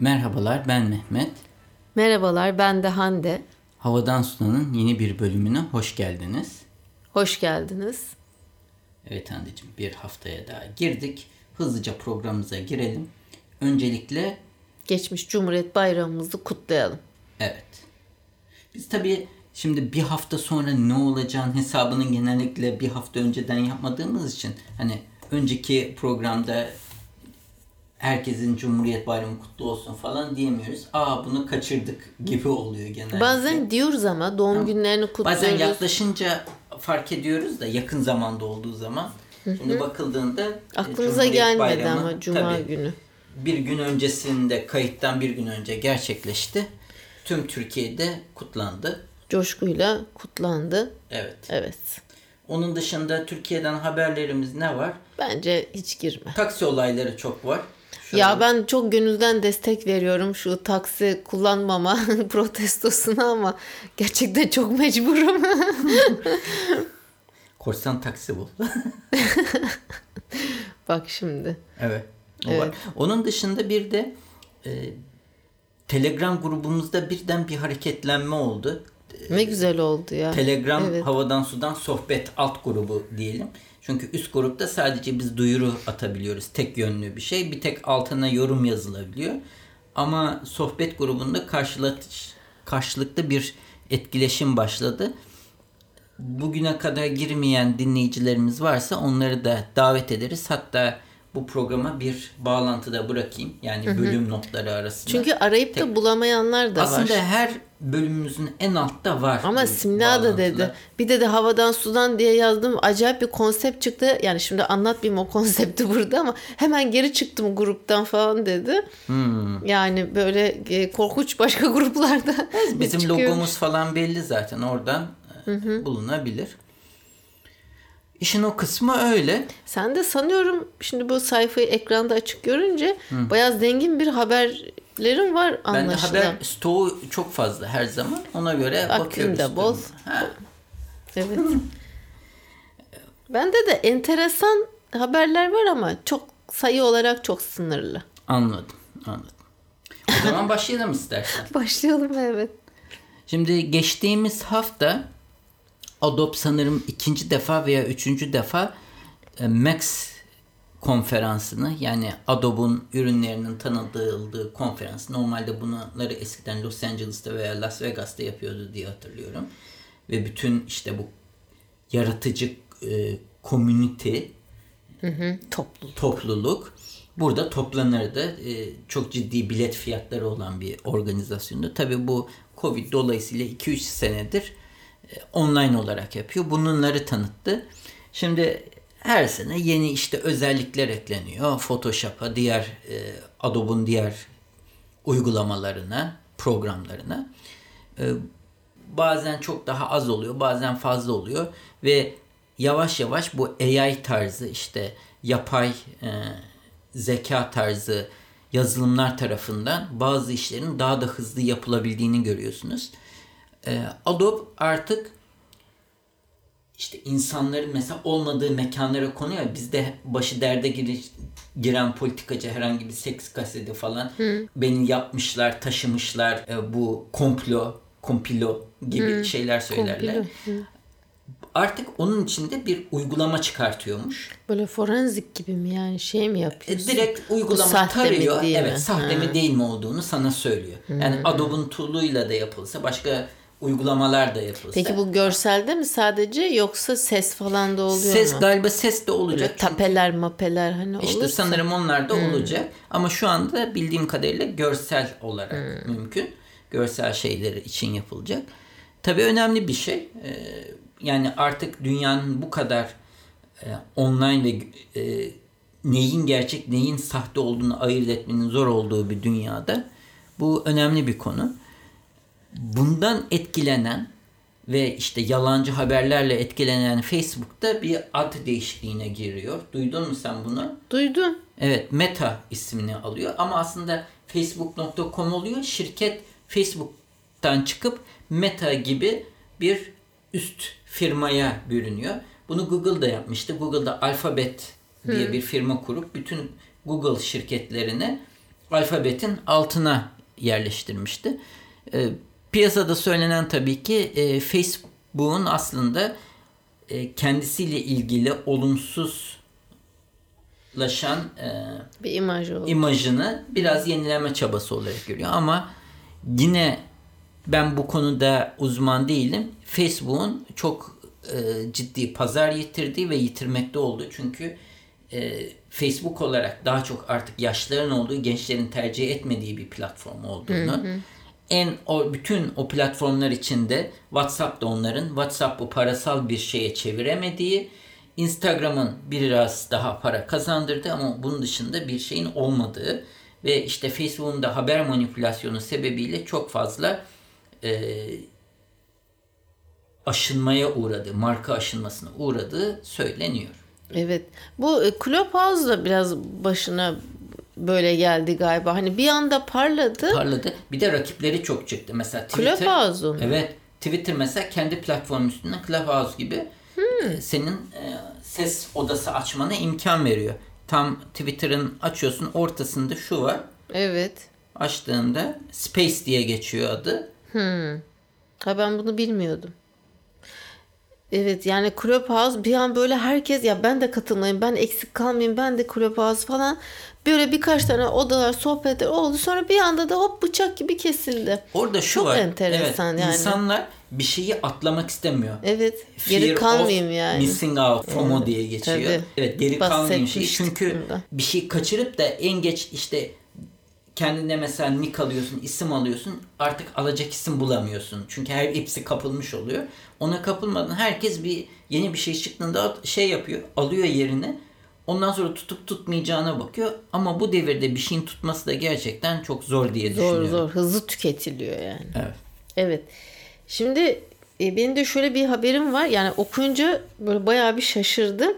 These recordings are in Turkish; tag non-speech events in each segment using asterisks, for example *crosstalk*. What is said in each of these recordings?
Merhabalar ben Mehmet. Merhabalar ben de Hande. Havadan Sudan'ın yeni bir bölümüne hoş geldiniz. Hoş geldiniz. Evet Hande'cim bir haftaya daha girdik. Hızlıca programımıza girelim. Öncelikle Geçmiş Cumhuriyet Bayramımızı kutlayalım. evet. Biz tabii şimdi bir hafta sonra ne olacağın hesabını genellikle bir hafta önceden yapmadığımız için hani önceki programda herkesin Cumhuriyet Bayramı kutlu olsun falan diyemiyoruz. Aa bunu kaçırdık gibi oluyor genellikle. Bazen diyoruz ama doğum günlerini kutluyoruz. Bazen yaklaşınca fark ediyoruz da yakın zamanda olduğu zaman. Şimdi bakıldığında e, Aklımıza Cumhuriyet gelmedi Bayramı, ama Cuma tabii, günü. Bir gün öncesinde kayıttan bir gün önce gerçekleşti. Tüm Türkiye'de kutlandı. Coşkuyla kutlandı. Evet. Evet. Onun dışında Türkiye'den haberlerimiz ne var? Bence hiç girme. Taksi olayları çok var. Ya ben çok gönülden destek veriyorum şu taksi kullanmama *laughs* protestosuna ama gerçekten çok mecburum. *laughs* korsan taksi bul. *laughs* Bak şimdi. Evet. O Evet. var. Onun dışında bir de e, Telegram grubumuzda birden bir hareketlenme oldu. Ne güzel oldu ya. Telegram Evet. havadan sudan sohbet alt grubu diyelim. Çünkü üst grupta sadece biz duyuru atabiliyoruz. Tek yönlü bir şey. Bir tek altına yorum yazılabiliyor. Ama sohbet grubunda karşılıklı bir etkileşim başladı. Bugüne kadar girmeyen dinleyicilerimiz varsa onları da davet ederiz. Hatta bu programa bir bağlantıda bırakayım. Yani bölüm notları arasında. Çünkü arayıp da bulamayanlar da aslında var. her bölümümüzün en altta var. Ama Simla da dedi. Bir de de havadan sudan diye yazdım. Acayip bir konsept çıktı. Yani şimdi anlatmayayım o konsepti *laughs* burada ama hemen geri çıktım gruptan falan dedi. Hmm. Yani böyle e, korkunç başka *laughs* gruplarda Bizim çıkıyor. logomuz falan belli zaten oradan e, bulunabilir. İşin o kısmı öyle. Sen de sanıyorum şimdi bu sayfayı ekranda açık görünce bayağı zengin bir haberlerin var Ben de anlaşılan. haber stoğu çok fazla her zaman. Ona göre Vaktin bakıyoruz. de bol. Ha, Evet. Bende de enteresan haberler var ama çok sayı olarak çok sınırlı. anladım. Anladım. O zaman *laughs* başlayalım istersen. Başlayalım evet. Şimdi geçtiğimiz hafta Adobe sanırım ikinci defa veya üçüncü defa e, Max konferansını yani Adobe'un ürünlerinin tanıtıldığı konferans. Normalde bunları eskiden Los Angeles'ta veya Las Vegas'ta yapıyordu diye hatırlıyorum. Ve bütün işte bu yaratıcı e, community Toplu. topluluk burada toplanırdı. Ee, çok ciddi bilet fiyatları olan bir organizasyondu. Tabii bu Covid dolayısıyla 2-3 senedir e, online olarak yapıyor. Bunları tanıttı. Şimdi her sene yeni işte özellikler ekleniyor. Photoshop'a, diğer e, Adobe'un diğer uygulamalarına, programlarına. Ee, bazen çok daha az oluyor, bazen fazla oluyor ve yavaş yavaş bu AI tarzı işte yapay e, zeka tarzı yazılımlar tarafından bazı işlerin daha da hızlı yapılabildiğini görüyorsunuz. E, Adobe artık işte insanların mesela olmadığı mekanlara konuyor. Bizde başı derde giriş, giren politikacı herhangi bir seks kaseti falan beni yapmışlar, taşımışlar e, bu komplo, kompilo gibi şeyler söylerler. Kompilo. Artık onun içinde bir uygulama çıkartıyormuş. Böyle forenzik gibi mi yani şey mi E, yapıyorsun? direkt uygulama mi, tarıyor. değil evet, mi? sahte mi değil mi olduğunu sana söylüyor. Yani Adobe'un tool'uyla da yapılsa, başka uygulamalar da yapılsa. Peki bu görselde mi sadece yoksa ses falan da oluyor ses mu? galiba ses de olacak. Böyle tapeler mapeler hani İşte olursa. sanırım onlar da olacak. Ama şu anda bildiğim kadarıyla görsel olarak mümkün. Görsel şeyleri için yapılacak. Tabii önemli bir şey. Ee, yani artık dünyanın bu kadar e, online ve e, neyin gerçek neyin sahte olduğunu ayırt etmenin zor olduğu bir dünyada bu önemli bir konu. Bundan etkilenen ve işte yalancı haberlerle etkilenen Facebook'ta bir ad değişikliğine giriyor. Duydun mu sen bunu? Duydum. Evet Meta ismini alıyor ama aslında facebook.com oluyor. Şirket Facebook'tan çıkıp Meta gibi bir üst firmaya bürünüyor. Bunu Google da yapmıştı. Google'da Alphabet diye bir firma kurup bütün Google şirketlerine alfabetin altına yerleştirmişti. Piyasada söylenen tabii ki e, Facebook'un aslında e, kendisiyle ilgili olumsuzlaşan e, bir imaj oldu. imajını biraz yenileme çabası olarak görüyor ama yine ben bu konuda uzman değilim. Facebook'un çok e, ciddi pazar yitirdiği ve yitirmekte olduğu çünkü e, Facebook olarak daha çok artık yaşların olduğu, gençlerin tercih etmediği bir platform olduğunu, hı hı. En o bütün o platformlar içinde WhatsApp da onların WhatsApp'ı parasal bir şeye çeviremediği, Instagram'ın biraz daha para kazandırdı ama bunun dışında bir şeyin olmadığı ve işte Facebook'un da haber manipülasyonu sebebiyle çok fazla e, aşınmaya uğradığı, marka aşınmasına uğradığı söyleniyor. Evet. Bu e, Clubhouse da biraz başına böyle geldi galiba. Hani bir anda parladı. Parladı. Bir de rakipleri çok çıktı. Mesela Twitter. Clubhouse'un. Evet. Twitter mesela kendi platform üstünde Clubhouse gibi hmm. senin e, ses odası açmana imkan veriyor. Tam Twitter'ın açıyorsun ortasında şu var. Evet. Açtığında Space diye geçiyor adı. Hmm. Ha ben bunu bilmiyordum. Evet yani Clubhouse bir an böyle herkes ya ben de katılmayayım ben eksik kalmayayım ben de Clubhouse falan böyle birkaç tane odalar sohbetler oldu sonra bir anda da hop bıçak gibi kesildi. Orada şu Çok var. enteresan evet, yani. İnsanlar bir şeyi atlamak istemiyor. Evet. Geri Fear kalmayayım yani. Missing out FOMO evet, diye geçiyor. Tabii. Evet geri kalmayayım şey. Çünkü bunda. bir şey kaçırıp da en geç işte kendine mesela nick alıyorsun, isim alıyorsun. Artık alacak isim bulamıyorsun. Çünkü her hepsi kapılmış oluyor. Ona kapılmadan herkes bir yeni bir şey çıktığında şey yapıyor, alıyor yerine. Ondan sonra tutup tutmayacağına bakıyor. Ama bu devirde bir şeyin tutması da gerçekten çok zor diye düşünüyorum. Zor zor. Hızlı tüketiliyor yani. Evet. Evet. Şimdi e, benim de şöyle bir haberim var. Yani okuyunca böyle bayağı bir şaşırdım.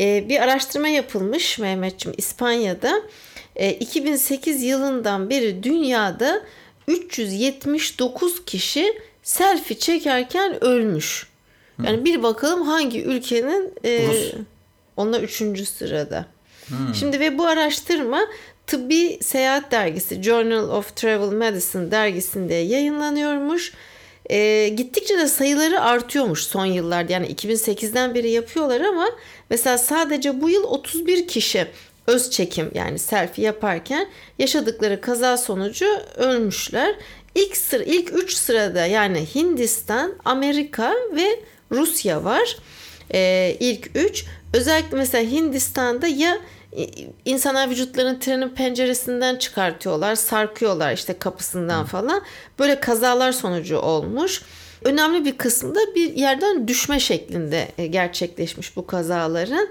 E, bir araştırma yapılmış Mehmetçim İspanya'da. 2008 e, yılından beri dünyada 379 kişi selfie çekerken ölmüş. Yani bir bakalım hangi ülkenin e, onlar üçüncü sırada. Hmm. Şimdi ve bu araştırma tıbbi seyahat dergisi Journal of Travel Medicine dergisinde yayınlanıyormuş. E, gittikçe de sayıları artıyormuş son yıllarda. Yani 2008'den beri yapıyorlar ama mesela sadece bu yıl 31 kişi öz çekim yani selfie yaparken yaşadıkları kaza sonucu ölmüşler. İlk sıra ilk 3 sırada yani Hindistan, Amerika ve Rusya var. Ee, ilk 3 özellikle mesela Hindistan'da ya insanlar vücutlarını trenin penceresinden çıkartıyorlar, sarkıyorlar işte kapısından falan. Böyle kazalar sonucu olmuş. Önemli bir kısmında bir yerden düşme şeklinde e, gerçekleşmiş bu kazaların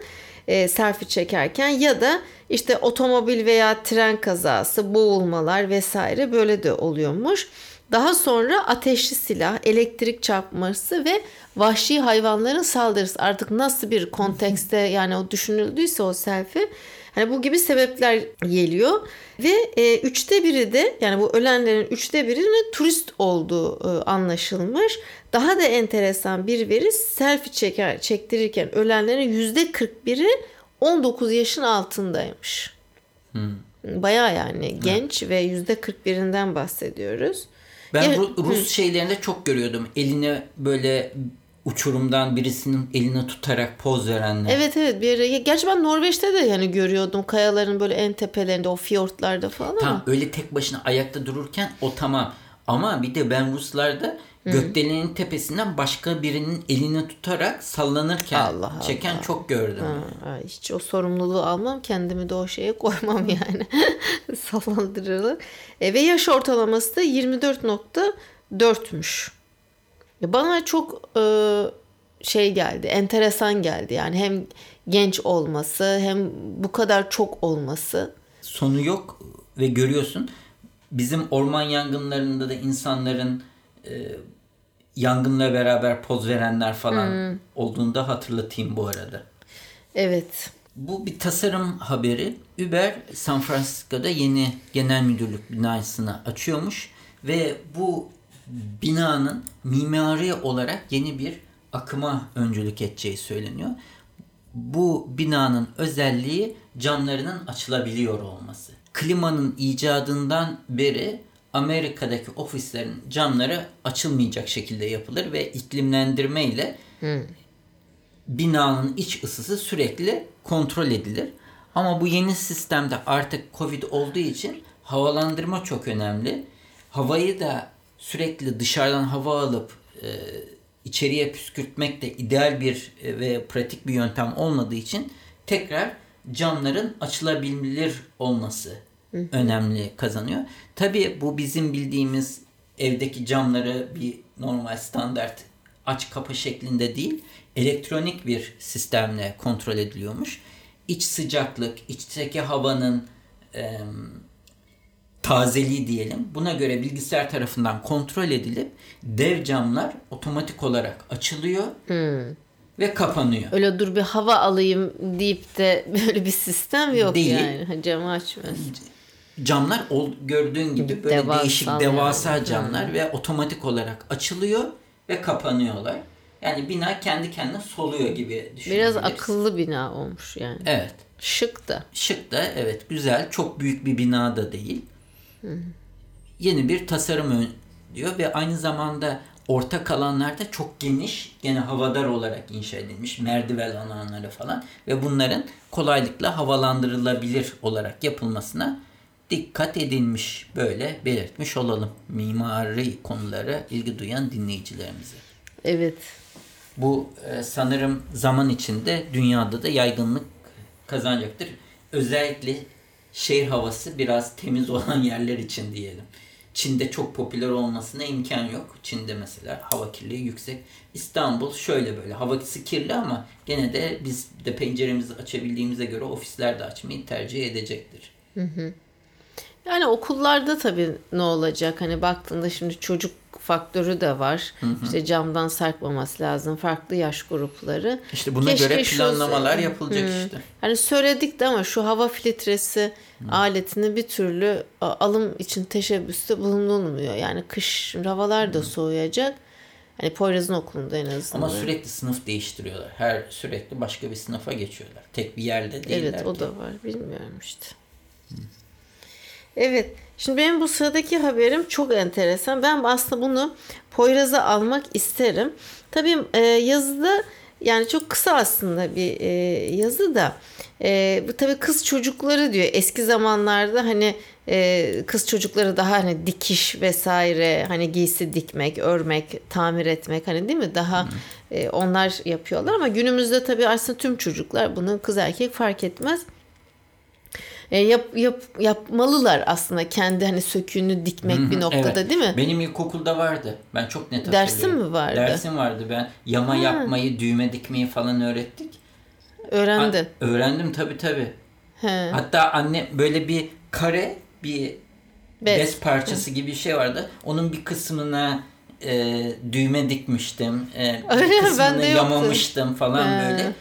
e, selfie çekerken ya da işte otomobil veya tren kazası, boğulmalar vesaire böyle de oluyormuş. Daha sonra ateşli silah, elektrik çarpması ve vahşi hayvanların saldırısı artık nasıl bir kontekste *laughs* yani o düşünüldüyse o selfie hani bu gibi sebepler geliyor ve e, üçte biri de yani bu ölenlerin üçte birinin turist olduğu e, anlaşılmış. Daha da enteresan bir veri selfie çeker, çektirirken ölenlerin yüzde 41'i 19 yaşın altındaymış. Hmm. Baya yani genç evet. ve yüzde 41'inden bahsediyoruz. Ben ya, Rus hı. şeylerinde çok görüyordum. Eline böyle uçurumdan birisinin elini tutarak poz verenler. Evet evet bir yere. Gerçi ben Norveç'te de yani görüyordum kayaların böyle en tepelerinde o fiyortlarda falan Tamam ama. öyle tek başına ayakta dururken o tamam. Ama bir de ben Ruslarda gökdelenin tepesinden başka birinin elini tutarak sallanırken Allah çeken Allah. çok gördüm. Ha, hiç o sorumluluğu almam kendimi de o şeye *laughs* koymam yani. *laughs* Sallandırılır. E, ve yaş ortalaması da 24.4'müş. Bana çok e, şey geldi, enteresan geldi. Yani hem genç olması hem bu kadar çok olması. Sonu yok ve görüyorsun bizim orman yangınlarında da insanların e, yangınla beraber poz verenler falan hmm. olduğunda hatırlatayım bu arada. Evet. Bu bir tasarım haberi. Uber San Francisco'da yeni genel müdürlük binasını açıyormuş ve bu binanın mimari olarak yeni bir akıma öncülük edeceği söyleniyor. Bu binanın özelliği camlarının açılabiliyor olması. Klimanın icadından beri Amerika'daki ofislerin camları açılmayacak şekilde yapılır ve iklimlendirme ile binanın iç ısısı sürekli kontrol edilir. Ama bu yeni sistemde artık Covid olduğu için havalandırma çok önemli. Havayı da sürekli dışarıdan hava alıp e, içeriye püskürtmek de ideal bir e, ve pratik bir yöntem olmadığı için tekrar camların açılabilir olması önemli kazanıyor. Tabii bu bizim bildiğimiz evdeki camları bir normal standart aç kapa şeklinde değil, elektronik bir sistemle kontrol ediliyormuş. İç sıcaklık, içteki havanın e, tazeliği diyelim. Buna göre bilgisayar tarafından kontrol edilip dev camlar otomatik olarak açılıyor ve kapanıyor. Öyle dur bir hava alayım deyip de *laughs* böyle bir sistem yok Değil. yani. Camı açmıyor. Camlar ol, gördüğün gibi böyle Devasal değişik yani. devasa camlar ve otomatik olarak açılıyor ve kapanıyorlar. Yani bina kendi kendine soluyor gibi düşünebiliriz. Biraz akıllı bina olmuş yani. Evet. Şık da. Şık da evet güzel. Çok büyük bir bina da değil. Yeni bir tasarım diyor ve aynı zamanda ortak alanlarda çok geniş gene havadar olarak inşa edilmiş merdiven alanları falan ve bunların kolaylıkla havalandırılabilir olarak yapılmasına dikkat edilmiş böyle belirtmiş olalım mimari konulara ilgi duyan dinleyicilerimize. Evet. Bu e, sanırım zaman içinde dünyada da yaygınlık kazanacaktır. Özellikle şehir havası biraz temiz olan *laughs* yerler için diyelim. Çin'de çok popüler olmasına imkan yok. Çin'de mesela hava kirliliği yüksek. İstanbul şöyle böyle havası kirli ama gene de biz de penceremizi açabildiğimize göre ofisler de açmayı tercih edecektir. Yani okullarda tabii ne olacak? Hani baktığında şimdi çocuk faktörü de var. İşte camdan sarkmaması lazım. Farklı yaş grupları. İşte buna Keşke göre şu- planlamalar yapılacak işte. Hani söyledik de ama şu hava filtresi aletini bir türlü alım için teşebbüste bulunulmuyor. Yani kış havalar da soğuyacak. Hani Poyraz'ın okulunda en azından. Ama sürekli sınıf değiştiriyorlar. Her sürekli başka bir sınıfa geçiyorlar. Tek bir yerde değiller Evet o ki. da var. Bilmiyorum işte. Evet. Şimdi benim bu sıradaki haberim çok enteresan. Ben aslında bunu Poyraz'a almak isterim. Tabii e, yazıda yani çok kısa aslında bir e, yazı da e, bu tabii kız çocukları diyor. Eski zamanlarda hani e, kız çocukları daha hani dikiş vesaire hani giysi dikmek, örmek, tamir etmek hani değil mi? Daha e, onlar yapıyorlar ama günümüzde tabii aslında tüm çocuklar bunu kız erkek fark etmez. E, yap, yap, yapmalılar aslında kendi hani söküğünü dikmek bir noktada Evet. değil mi? Benim ilkokulda vardı. Ben çok net Dersin hatırlıyorum. mi vardı? Dersim vardı. Ben yama yapmayı, düğme dikmeyi falan öğrettik. Öğrendin. A- öğrendim tabii tabii. He. Hatta anne böyle bir kare bir Bez. bez, parçası gibi bir şey vardı. Onun bir kısmına e, düğme dikmiştim. E, Öyle bir kısmını Bende yoktu. yamamıştım falan He. böyle.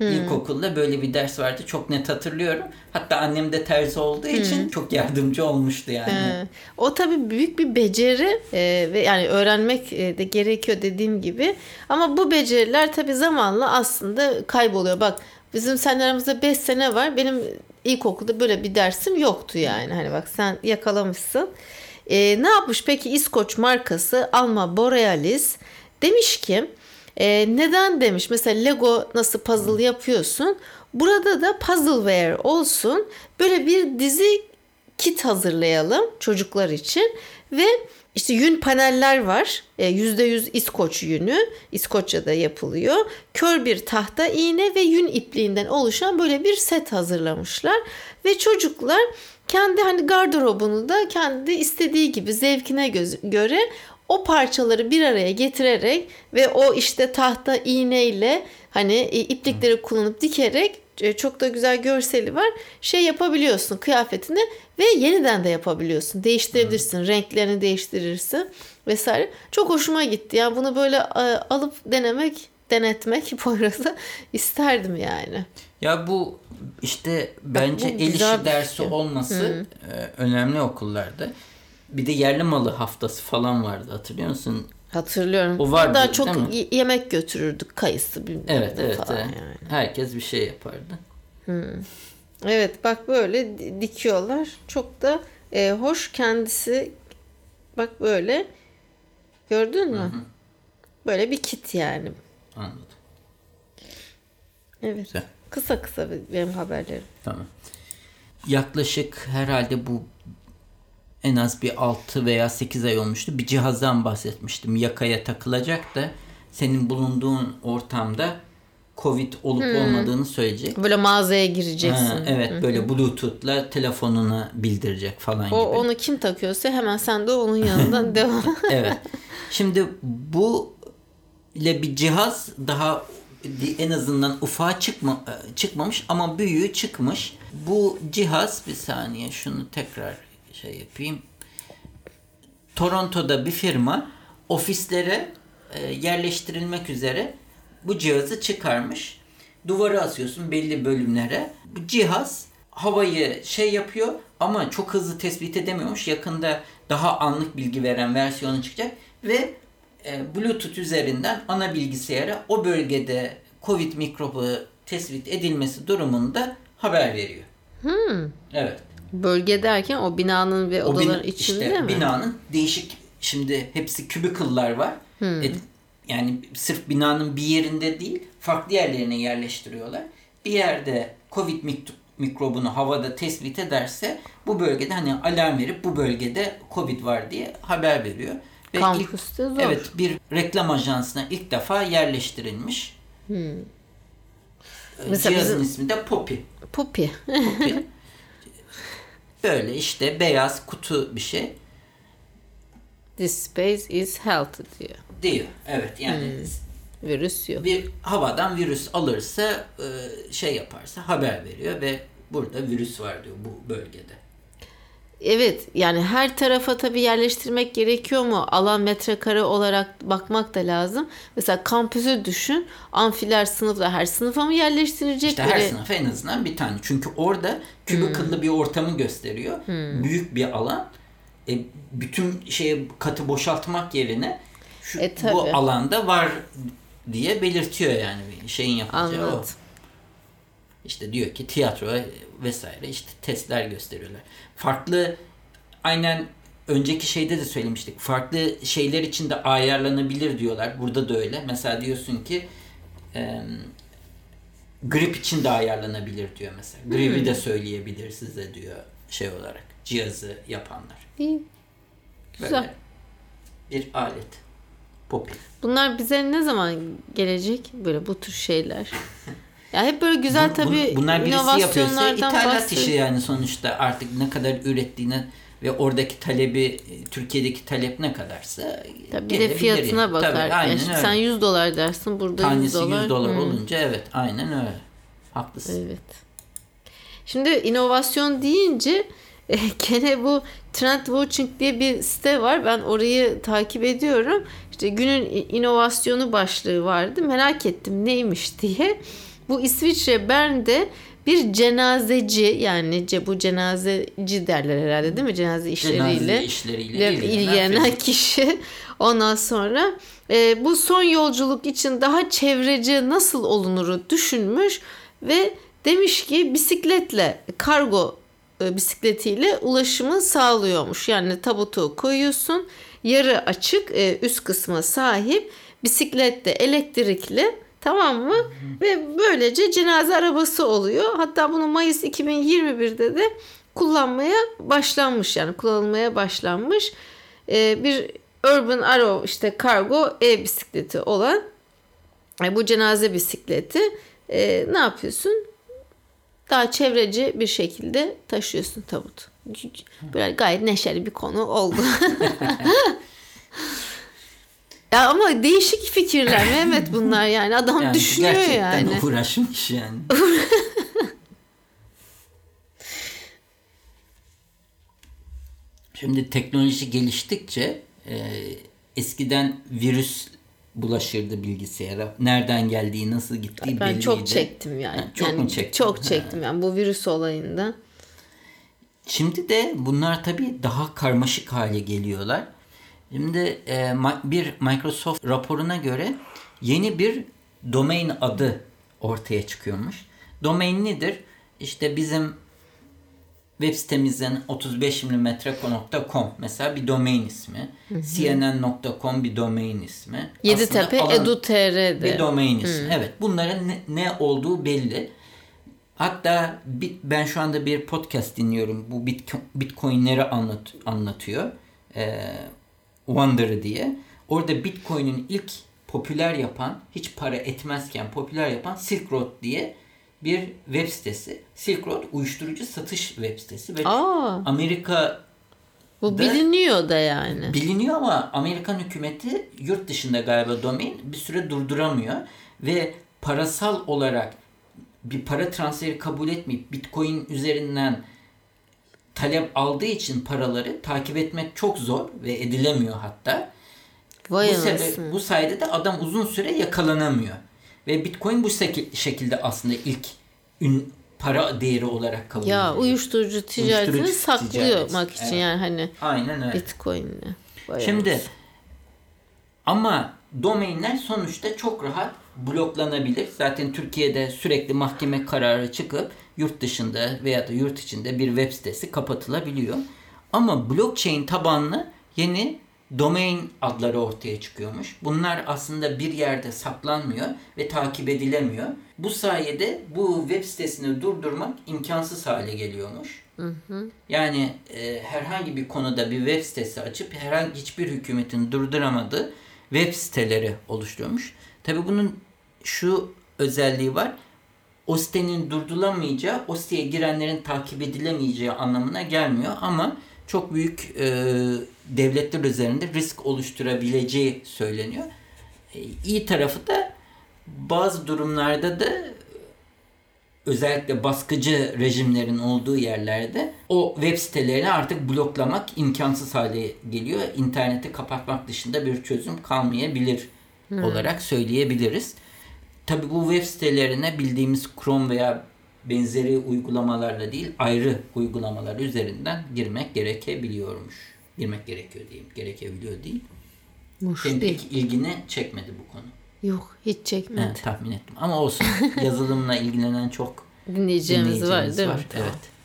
Akçakoca'da ilkokulda böyle bir ders vardı. Çok net hatırlıyorum. Hatta annem de terzi olduğu için çok yardımcı olmuştu yani. He. O tabii büyük bir beceri e, ve yani öğrenmek e, de gerekiyor dediğim gibi. Ama bu beceriler tabii zamanla aslında kayboluyor. Bak bizim seninle aramızda 5 sene var. Benim ilkokulda böyle bir dersim yoktu yani. Hani bak sen yakalamışsın. E, ne yapmış peki İskoç markası Alma Borealis demiş ki e, neden demiş mesela Lego nasıl puzzle yapıyorsun burada da puzzleware olsun böyle bir dizi kit hazırlayalım çocuklar için ve işte yün paneller var. E, %100 İskoç yünü. İskoçya'da yapılıyor. Kör bir tahta iğne ve yün ipliğinden oluşan böyle bir set hazırlamışlar. Ve çocuklar kendi hani gardırobunu da kendi istediği gibi zevkine göre o parçaları bir araya getirerek ve o işte tahta iğneyle hani e, iplikleri kullanıp dikerek e, çok da güzel görseli var. Şey yapabiliyorsun kıyafetini ve yeniden de yapabiliyorsun. Değiştirebilirsin. Renklerini değiştirirsin vesaire. Çok hoşuma gitti. Yani bunu böyle alıp denemek, denetmek *laughs* Poyraz'a isterdim yani. Ya bu işte bence bu el işi dersi fikir. olması e, önemli okullarda. Bir de yerli malı haftası falan vardı hatırlıyor musun? Hatırlıyorum. O vardı, Daha çok y- yemek götürürdük. Kayısı bilmem Evet evet. falan evet. yani. Herkes bir şey yapardı. Evet bak böyle di- dikiyorlar. Çok da e, hoş kendisi bak böyle gördün mü? Böyle bir kit yani. Anladım. Evet. Güzel. Kısa kısa benim haberlerim. Tamam. Yaklaşık herhalde bu en az bir 6 veya 8 ay olmuştu. Bir cihazdan bahsetmiştim. Yakaya takılacak da senin bulunduğun ortamda Covid olup olmadığını söyleyecek. Böyle mağazaya gireceksin. Ha, evet böyle Bluetooth'la telefonuna bildirecek falan O gibi. onu kim takıyorsa hemen sen de onun yanından *laughs* devam. Evet. Şimdi bu ile bir cihaz daha en azından ufağa çıkma, çıkmamış ama büyüğü çıkmış. Bu cihaz bir saniye şunu tekrar şey yapayım. Toronto'da bir firma ofislere e, yerleştirilmek üzere bu cihazı çıkarmış. Duvara asıyorsun belli bölümlere. Bu cihaz havayı şey yapıyor ama çok hızlı tespit edemiyormuş. Yakında daha anlık bilgi veren versiyonu çıkacak ve e, Bluetooth üzerinden ana bilgisayara o bölgede Covid mikrobu tespit edilmesi durumunda haber veriyor. Evet. Bölge derken o binanın ve O odaların bin- içinde işte mi? binanın değişik şimdi hepsi kübikıllar var. E, yani sırf binanın bir yerinde değil farklı yerlerine yerleştiriyorlar. Bir yerde Covid mik- mikrobunu havada tespit ederse bu bölgede hani alarm verip bu bölgede Covid var diye haber veriyor. Ve Kampüste zor. Evet bir reklam ajansına ilk defa yerleştirilmiş. E, Mesela Cihazın bizim- ismi de Poppy. Poppy. Poppy. *laughs* Böyle işte beyaz kutu bir şey. This space is healthy diyor. Diyor. Evet yani Virüs yok. bir havadan virüs alırsa e, şey yaparsa haber veriyor ve burada virüs var diyor bu bölgede. Evet yani her tarafa tabii yerleştirmek gerekiyor mu? Alan metrekare olarak bakmak da lazım. Mesela kampüsü düşün. Amfiler sınıflar her sınıfa mı yerleştirilecek? İşte her Böyle- sınıfa en azından bir tane. Çünkü orada kübikıllı bir ortamı gösteriyor. Büyük bir alan. E, bütün şeyi katı boşaltmak yerine şu, E, tabii. bu alanda var diye belirtiyor yani şeyin yapacağı o. İşte diyor ki tiyatro vesaire işte testler gösteriyorlar. Farklı aynen önceki şeyde de söylemiştik. Farklı şeyler için de ayarlanabilir diyorlar. Burada da öyle. Mesela diyorsun ki e, grip için de ayarlanabilir diyor mesela. Gribi de söyleyebilir size diyor şey olarak cihazı yapanlar. İyi. Böyle Güzel. bir alet. Poppy. Bunlar bize ne zaman gelecek? Böyle bu tür şeyler. *laughs* Ya hep böyle güzel Bu- tabii bun- bunlar birisi yapıyorsa ithalat bahsediyor. işi yani sonuçta artık ne kadar ürettiğine ve oradaki talebi Türkiye'deki talep ne kadarsa Tabii bir de fiyatına yani. bakar. Tabii, Yani aynen şimdi öyle. sen 100 dolar dersin burada 100 Tanesi dolar. 100 dolar Hmm. olunca evet aynen öyle. Haklısın. Evet. Şimdi inovasyon deyince e, *laughs* gene bu Trend Watching diye bir site var. Ben orayı takip ediyorum. İşte günün inovasyonu başlığı vardı. Merak ettim neymiş diye. Bu İsviçre Bern'de bir cenazeci yani ce- bu cenazeci derler herhalde değil mi? Cenaze işleriyle. Cenaze işleriyle ile ilgilenen kişi *laughs* ondan sonra e, bu son yolculuk için daha çevreci nasıl olunuru düşünmüş ve demiş ki bisikletle kargo e, bisikletiyle ulaşımı sağlıyormuş. Yani tabutu koyuyorsun yarı açık e, üst kısma sahip bisiklette elektrikli tamam mı? Ve böylece cenaze arabası oluyor. Hatta bunu Mayıs 2021'de de kullanmaya başlanmış yani kullanılmaya başlanmış. Ee, bir Urban Arrow işte kargo e-bisikleti olan e, bu cenaze bisikleti e, ne yapıyorsun? Daha çevreci bir şekilde taşıyorsun tabut. Böyle gayet neşeli bir konu oldu. *laughs* *laughs* ya ama değişik fikirler Mehmet bunlar yani adam Yani düşünüyor gerçekten yani. uğraşmış yani. *laughs* Şimdi teknoloji geliştikçe e, eskiden virüs bulaşırdı bilgisayara. Nereden geldiği, nasıl gittiği Ben belliydi. çok çektim yani. Ha, çok yani mu çektin? Çok çektim yani bu virüs olayında. Şimdi de bunlar tabii daha karmaşık hale geliyorlar. Şimdi e, bir Microsoft raporuna göre yeni bir domain adı ortaya çıkıyormuş. Domain nedir? işte bizim web sitemizin 35mm.com mesela bir domain ismi. cnn.com bir domain ismi. Yeditepe Edu.tr'de. bir domain ismi. Evet bunların ne, ne olduğu belli. Hatta bit, ben şu anda bir podcast dinliyorum. Bu bitco- bitcoinleri anlat, anlatıyor. Ee, Wonder diye. Orada bitcoin'in ilk popüler yapan, hiç para etmezken popüler yapan Silk Road diye bir web sitesi. Silk Road uyuşturucu satış web sitesi ve Aa, Amerika bu biliniyor da yani. Biliniyor ama Amerikan hükümeti yurt dışında galiba domain bir süre durduramıyor ve parasal olarak bir para transferi kabul etmeyip Bitcoin üzerinden talep aldığı için paraları takip etmek çok zor ve edilemiyor hatta. Vay bu, anasını. bu sayede de adam uzun süre yakalanamıyor. Ve Bitcoin bu şekilde aslında ilk ün, para değeri olarak kabul Ya ediliyor. uyuşturucu ticaretini Uyuşturucu saklamak ticaret, için evet. yani hani Aynen öyle. Bitcoin'le. Şimdi ama domainler sonuçta çok rahat bloklanabilir. Zaten Türkiye'de sürekli mahkeme kararı çıkıp yurt dışında veya da yurt içinde bir web sitesi kapatılabiliyor. Ama blockchain tabanlı yeni domain adları ortaya çıkıyormuş. Bunlar aslında bir yerde saklanmıyor ve takip edilemiyor. Bu sayede bu web sitesini durdurmak imkansız hale geliyormuş. Yani e, herhangi bir konuda bir web sitesi açıp herhangi hiçbir hükümetin durduramadığı web siteleri oluşturuyormuş. Tabi bunun şu özelliği var. O sitenin durdurulamayacağı, o siteye girenlerin takip edilemeyeceği anlamına gelmiyor ama çok büyük e, devletler üzerinde risk oluşturabileceği söyleniyor. E, iyi tarafı da bazı durumlarda da özellikle baskıcı rejimlerin olduğu yerlerde o web sitelerini artık bloklamak imkansız hale geliyor. İnterneti kapatmak dışında bir çözüm kalmayabilir olarak söyleyebiliriz. Tabi bu web sitelerine bildiğimiz Chrome veya benzeri uygulamalarla değil ayrı uygulamalar üzerinden girmek gerekebiliyormuş. Girmek gerekiyor diyeyim. Gerekebiliyor değil. Muş Senin değil. pek ilgini çekmedi bu konu. Yok hiç çekmedi. Evet, tahmin ettim. Ama olsun. *laughs* Yazılımla ilgilenen çok Dinleyeceğimiz var dinleyicimiz değil mi? var. Evet.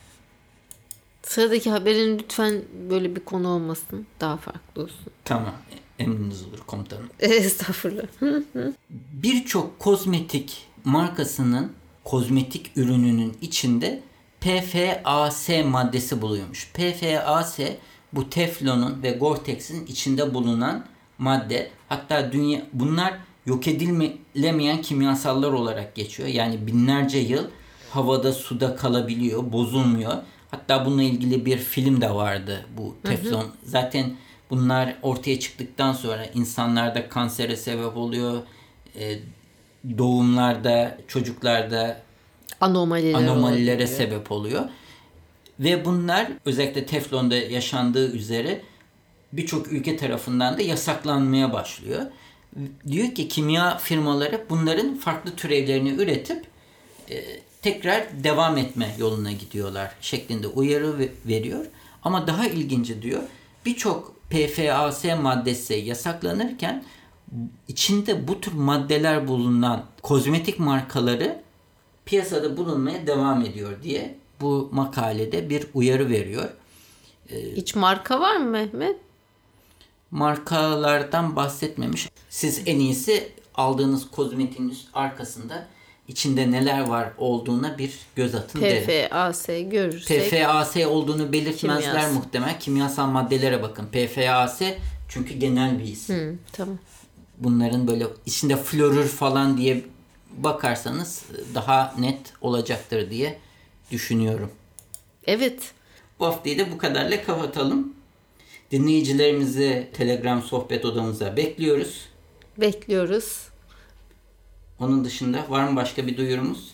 Sıradaki haberin lütfen böyle bir konu olmasın. Daha farklı olsun. Tamam. Emriniz olur komutanım. *laughs* Estağfurullah. *laughs* Birçok kozmetik markasının kozmetik ürününün içinde PFAS maddesi buluyormuş. PFAS bu teflonun ve Gore-Tex'in içinde bulunan madde. Hatta dünya bunlar yok edilemeyen kimyasallar olarak geçiyor. Yani binlerce yıl havada suda kalabiliyor, bozulmuyor. Hatta bununla ilgili bir film de vardı bu teflon. Zaten bunlar ortaya çıktıktan sonra insanlarda kansere sebep oluyor. E, doğumlarda, çocuklarda Anomaliler anomalilere oluyor. sebep oluyor. Ve bunlar özellikle teflonda yaşandığı üzere birçok ülke tarafından da yasaklanmaya başlıyor. Diyor ki kimya firmaları bunların farklı türevlerini üretip e, tekrar devam etme yoluna gidiyorlar şeklinde uyarı ve- veriyor. Ama daha ilginci diyor birçok PFAS maddesi yasaklanırken içinde bu tür maddeler bulunan kozmetik markaları piyasada bulunmaya devam ediyor diye bu makalede bir uyarı veriyor. Hiç marka var mı Mehmet? Markalardan bahsetmemiş. Siz en iyisi aldığınız kozmetiğin arkasında içinde neler var olduğuna bir göz atın derim. PFAS görürsek. PFAS olduğunu belirtmezler Kimyasal. muhtemelen. Kimyasal maddelere bakın. PFAS çünkü genel bir isim. Hı, tamam. Bunların böyle içinde florür falan diye bakarsanız daha net olacaktır diye düşünüyorum. Evet. Bu haftayı da bu kadarla kapatalım. Dinleyicilerimizi Telegram sohbet odamıza bekliyoruz. Bekliyoruz. Onun dışında var mı başka bir duyurumuz?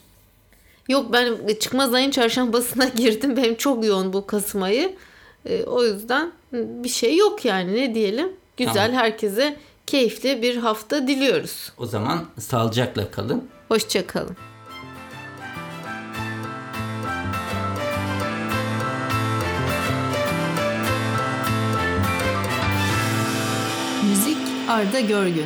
Yok ben çıkmaz ayın çarşambasına *laughs* girdim. Benim çok yoğun bu Kasım ayı. Ee, o yüzden bir şey yok yani ne diyelim. Güzel Tamam. herkese keyifli bir hafta diliyoruz. O zaman sağlıcakla kalın. Hoşçakalın. Müzik Arda Görgün.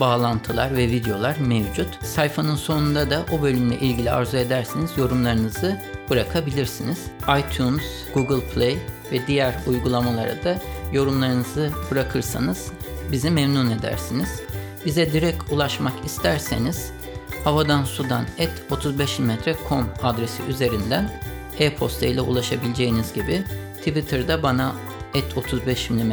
bağlantılar ve videolar mevcut. Sayfanın sonunda da o bölümle ilgili arzu ederseniz yorumlarınızı bırakabilirsiniz. iTunes, Google Play ve diğer uygulamalara da yorumlarınızı bırakırsanız bizi memnun edersiniz. Bize direkt ulaşmak isterseniz havadan sudan et 35mm.com adresi üzerinden e-posta ile ulaşabileceğiniz gibi Twitter'da bana et 35 mm